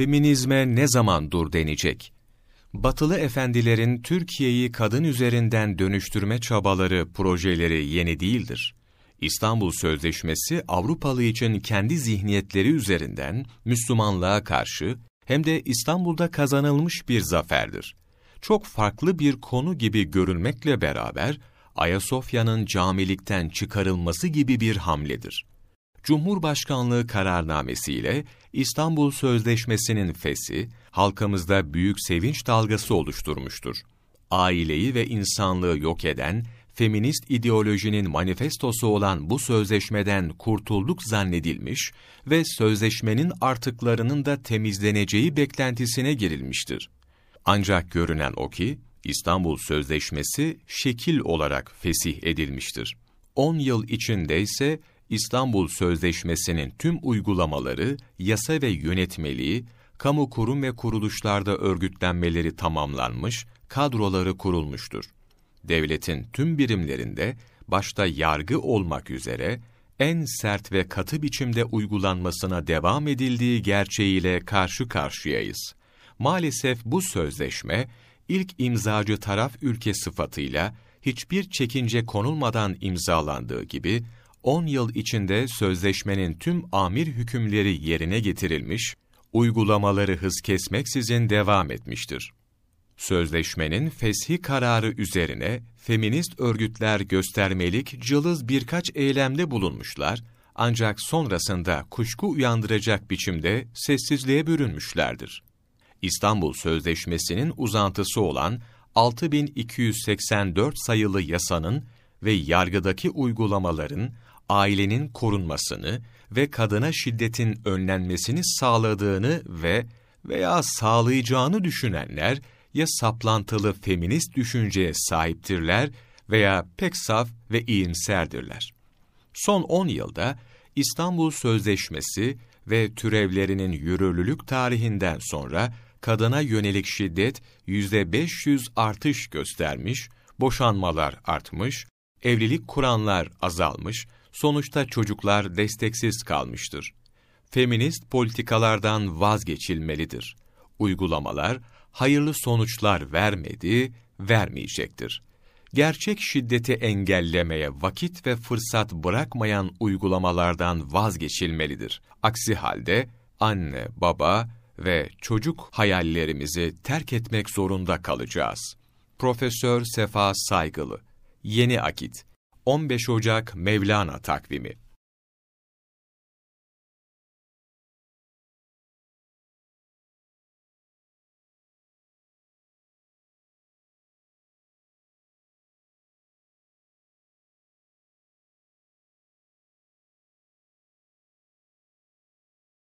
feminizme ne zaman dur denecek? Batılı efendilerin Türkiye'yi kadın üzerinden dönüştürme çabaları, projeleri yeni değildir. İstanbul Sözleşmesi Avrupalı için kendi zihniyetleri üzerinden Müslümanlığa karşı hem de İstanbul'da kazanılmış bir zaferdir. Çok farklı bir konu gibi görülmekle beraber Ayasofya'nın camilikten çıkarılması gibi bir hamledir. Cumhurbaşkanlığı kararnamesiyle İstanbul Sözleşmesi'nin fesi, halkımızda büyük sevinç dalgası oluşturmuştur. Aileyi ve insanlığı yok eden, feminist ideolojinin manifestosu olan bu sözleşmeden kurtulduk zannedilmiş ve sözleşmenin artıklarının da temizleneceği beklentisine girilmiştir. Ancak görünen o ki, İstanbul Sözleşmesi şekil olarak fesih edilmiştir. 10 yıl içinde ise İstanbul Sözleşmesi'nin tüm uygulamaları, yasa ve yönetmeliği, kamu kurum ve kuruluşlarda örgütlenmeleri tamamlanmış, kadroları kurulmuştur. Devletin tüm birimlerinde, başta yargı olmak üzere, en sert ve katı biçimde uygulanmasına devam edildiği gerçeğiyle karşı karşıyayız. Maalesef bu sözleşme, ilk imzacı taraf ülke sıfatıyla, hiçbir çekince konulmadan imzalandığı gibi, 10 yıl içinde sözleşmenin tüm amir hükümleri yerine getirilmiş, uygulamaları hız kesmeksizin devam etmiştir. Sözleşmenin feshi kararı üzerine feminist örgütler göstermelik cılız birkaç eylemde bulunmuşlar, ancak sonrasında kuşku uyandıracak biçimde sessizliğe bürünmüşlerdir. İstanbul Sözleşmesi'nin uzantısı olan 6284 sayılı yasanın ve yargıdaki uygulamaların ailenin korunmasını ve kadına şiddetin önlenmesini sağladığını ve veya sağlayacağını düşünenler ya saplantılı feminist düşünceye sahiptirler veya pek saf ve iyimserdirler. Son 10 yılda İstanbul Sözleşmesi ve türevlerinin yürürlülük tarihinden sonra kadına yönelik şiddet %500 artış göstermiş, boşanmalar artmış, evlilik kuranlar azalmış, sonuçta çocuklar desteksiz kalmıştır. Feminist politikalardan vazgeçilmelidir. Uygulamalar hayırlı sonuçlar vermedi, vermeyecektir. Gerçek şiddeti engellemeye vakit ve fırsat bırakmayan uygulamalardan vazgeçilmelidir. Aksi halde anne, baba ve çocuk hayallerimizi terk etmek zorunda kalacağız. Profesör Sefa Saygılı Yeni Akit 15 Ocak Mevlana takvimi